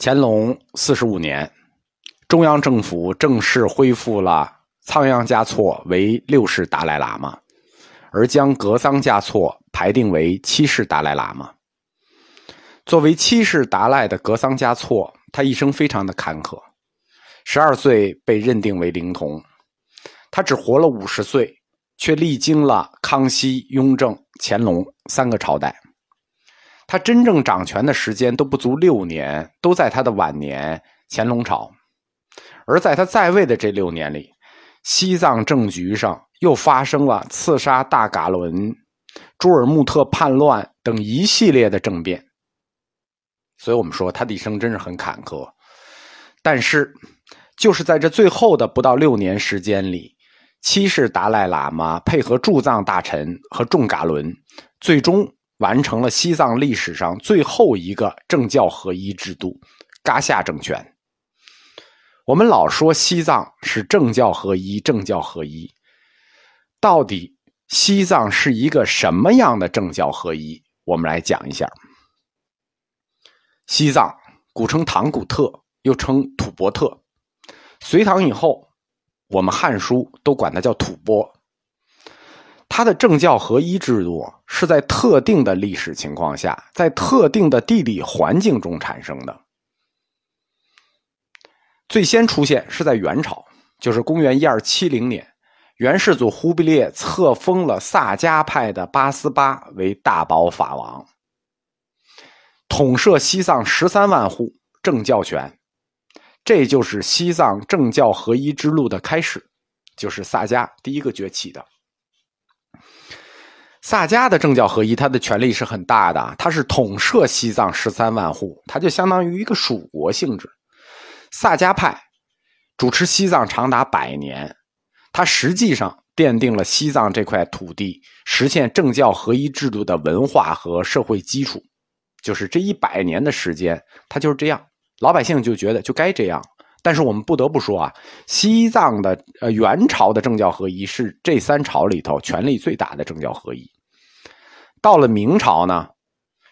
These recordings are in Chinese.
乾隆四十五年，中央政府正式恢复了仓央嘉措为六世达赖喇嘛，而将格桑嘉措排定为七世达赖喇嘛。作为七世达赖的格桑嘉措，他一生非常的坎坷。十二岁被认定为灵童，他只活了五十岁，却历经了康熙、雍正、乾隆三个朝代。他真正掌权的时间都不足六年，都在他的晚年乾隆朝。而在他在位的这六年里，西藏政局上又发生了刺杀大噶伦、朱尔木特叛乱等一系列的政变。所以我们说他的一生真是很坎坷。但是，就是在这最后的不到六年时间里，七世达赖喇嘛配合驻藏大臣和众噶伦，最终。完成了西藏历史上最后一个政教合一制度——噶夏政权。我们老说西藏是政教合一，政教合一，到底西藏是一个什么样的政教合一？我们来讲一下。西藏古称唐古特，又称吐蕃特。隋唐以后，我们《汉书》都管它叫吐蕃。它的政教合一制度是在特定的历史情况下，在特定的地理环境中产生的。最先出现是在元朝，就是公元一二七零年，元世祖忽必烈册封了萨迦派的八思巴为大宝法王，统摄西藏十三万户政教权，这就是西藏政教合一之路的开始，就是萨迦第一个崛起的。萨迦的政教合一，他的权力是很大的，他是统摄西藏十三万户，他就相当于一个属国性质。萨迦派主持西藏长达百年，他实际上奠定了西藏这块土地实现政教合一制度的文化和社会基础。就是这一百年的时间，他就是这样，老百姓就觉得就该这样。但是我们不得不说啊，西藏的呃元朝的政教合一是这三朝里头权力最大的政教合一。到了明朝呢，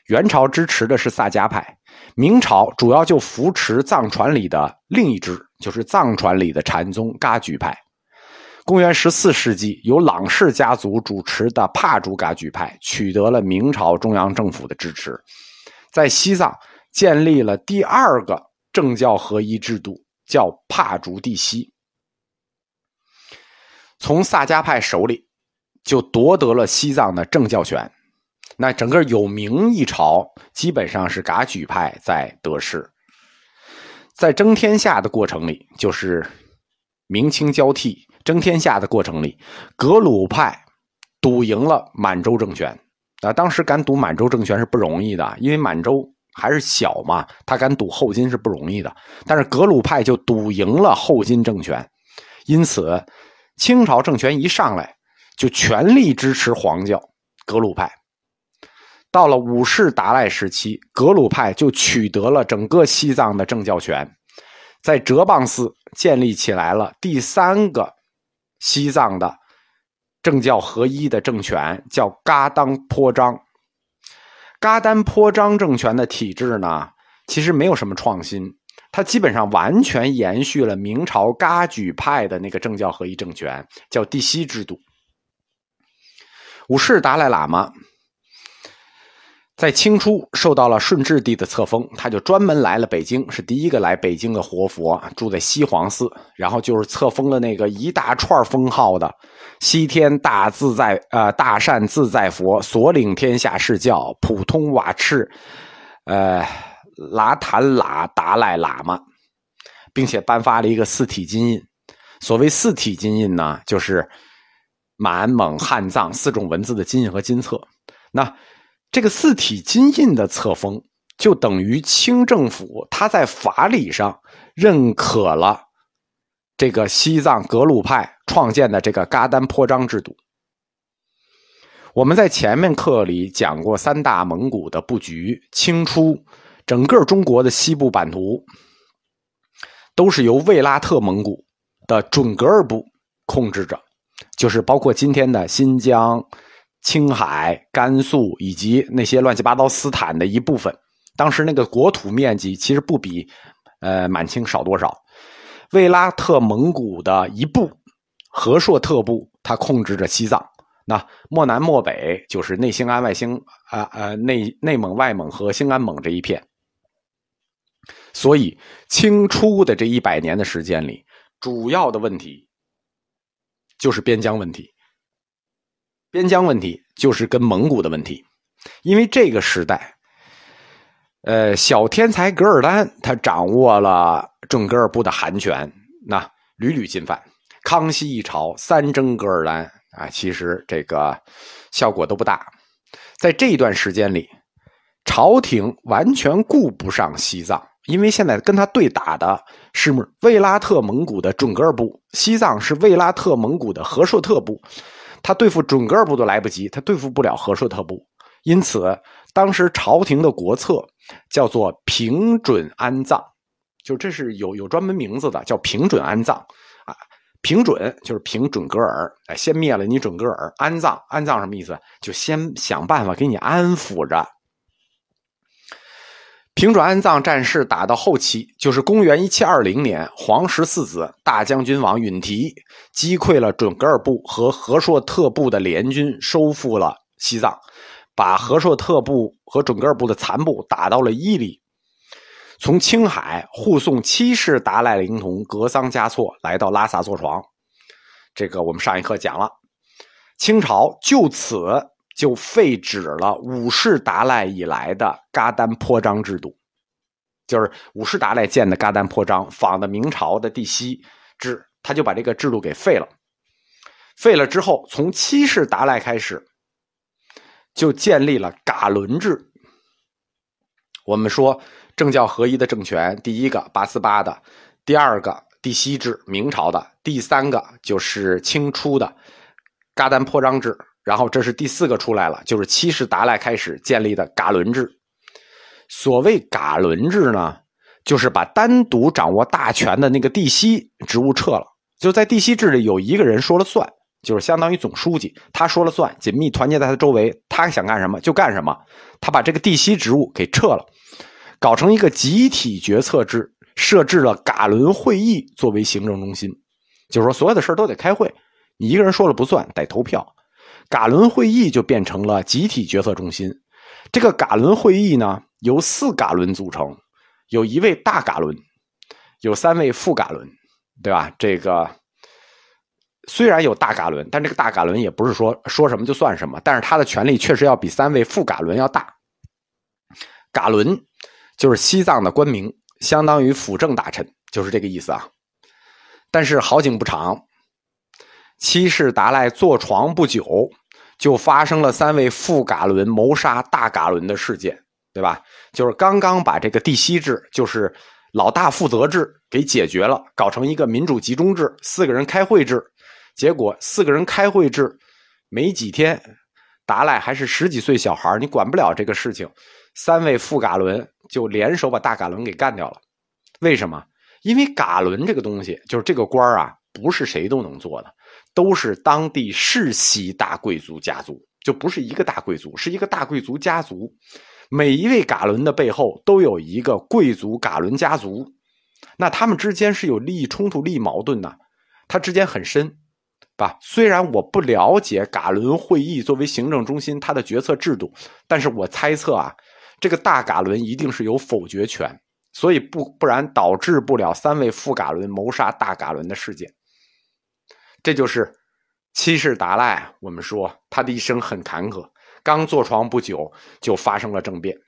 元朝支持的是萨迦派，明朝主要就扶持藏传里的另一支，就是藏传里的禅宗噶举派。公元十四世纪，由朗氏家族主持的帕竹噶举派取得了明朝中央政府的支持，在西藏建立了第二个政教合一制度。叫帕竹地西，从萨迦派手里就夺得了西藏的政教权。那整个有明一朝基本上是噶举派在得势。在争天下的过程里，就是明清交替争天下的过程里，格鲁派赌赢了满洲政权。啊，当时敢赌满洲政权是不容易的，因为满洲。还是小嘛，他敢赌后金是不容易的。但是格鲁派就赌赢了后金政权，因此清朝政权一上来就全力支持黄教格鲁派。到了五世达赖时期，格鲁派就取得了整个西藏的政教权，在哲蚌寺建立起来了第三个西藏的政教合一的政权，叫噶当颇章。噶丹颇章政权的体制呢，其实没有什么创新，它基本上完全延续了明朝噶举派的那个政教合一政权，叫帝西制度。五世达赖喇嘛。在清初受到了顺治帝的册封，他就专门来了北京，是第一个来北京的活佛，住在西黄寺，然后就是册封了那个一大串封号的西天大自在呃大善自在佛，所领天下释教，普通瓦赤，呃拉坦喇达赖喇嘛，并且颁发了一个四体金印。所谓四体金印呢，就是满蒙汉藏四种文字的金印和金册。那。这个四体金印的册封，就等于清政府他在法理上认可了这个西藏格鲁派创建的这个噶丹颇章制度。我们在前面课里讲过三大蒙古的布局，清初整个中国的西部版图都是由卫拉特蒙古的准噶尔部控制着，就是包括今天的新疆。青海、甘肃以及那些乱七八糟斯坦的一部分，当时那个国土面积其实不比呃满清少多少。卫拉特蒙古的一部，和硕特部，他控制着西藏。那漠南漠北就是内兴安外兴啊呃内内蒙外蒙和兴安蒙这一片。所以清初的这一百年的时间里，主要的问题就是边疆问题。边疆问题就是跟蒙古的问题，因为这个时代，呃，小天才噶尔丹他掌握了准噶尔部的汗权，那屡屡进犯。康熙一朝三征噶尔丹啊，其实这个效果都不大。在这一段时间里，朝廷完全顾不上西藏，因为现在跟他对打的是卫拉特蒙古的准噶尔部，西藏是卫拉特蒙古的和硕特部。他对付准噶尔部都来不及，他对付不了和硕特部，因此当时朝廷的国策叫做平准安葬，就这是有有专门名字的，叫平准安葬啊。平准就是平准格尔，哎，先灭了你准噶尔，安葬安葬什么意思？就先想办法给你安抚着。平准安藏战事打到后期，就是公元一七二零年，皇十四子大将军王允提击溃了准噶尔部和和硕特部的联军，收复了西藏，把和硕特部和准噶尔部的残部打到了伊犁，从青海护送七世达赖灵童格桑嘉措来到拉萨坐床。这个我们上一课讲了，清朝就此。就废止了五世达赖以来的噶丹颇章制度，就是五世达赖建的噶丹颇章，仿的明朝的第西制，他就把这个制度给废了。废了之后，从七世达赖开始，就建立了噶伦制。我们说政教合一的政权，第一个八思巴的，第二个第西制明朝的，第三个就是清初的噶丹颇章制。然后这是第四个出来了，就是七世达赖开始建立的噶伦制。所谓噶伦制呢，就是把单独掌握大权的那个地西职务撤了，就在地西制里有一个人说了算，就是相当于总书记，他说了算，紧密团结在他周围，他想干什么就干什么。他把这个地西职务给撤了，搞成一个集体决策制，设置了噶伦会议作为行政中心，就是说所有的事都得开会，你一个人说了不算，得投票。噶伦会议就变成了集体决策中心。这个噶伦会议呢，由四噶伦组成，有一位大噶伦，有三位副噶伦，对吧？这个虽然有大噶伦，但这个大噶伦也不是说说什么就算什么，但是他的权力确实要比三位副噶伦要大。噶伦就是西藏的官名，相当于辅政大臣，就是这个意思啊。但是好景不长。七世达赖坐床不久，就发生了三位副噶伦谋杀大噶伦的事件，对吧？就是刚刚把这个第西制，就是老大负责制给解决了，搞成一个民主集中制，四个人开会制。结果四个人开会制没几天，达赖还是十几岁小孩，你管不了这个事情。三位副噶伦就联手把大噶伦给干掉了。为什么？因为噶伦这个东西，就是这个官啊，不是谁都能做的。都是当地世袭大贵族家族，就不是一个大贵族，是一个大贵族家族。每一位噶伦的背后都有一个贵族噶伦家族，那他们之间是有利益冲突、利益矛盾的，他之间很深，吧？虽然我不了解噶伦会议作为行政中心它的决策制度，但是我猜测啊，这个大噶伦一定是有否决权，所以不不然导致不了三位副噶伦谋杀大噶伦的事件。这就是七世达赖。我们说他的一生很坎坷，刚坐床不久就发生了政变。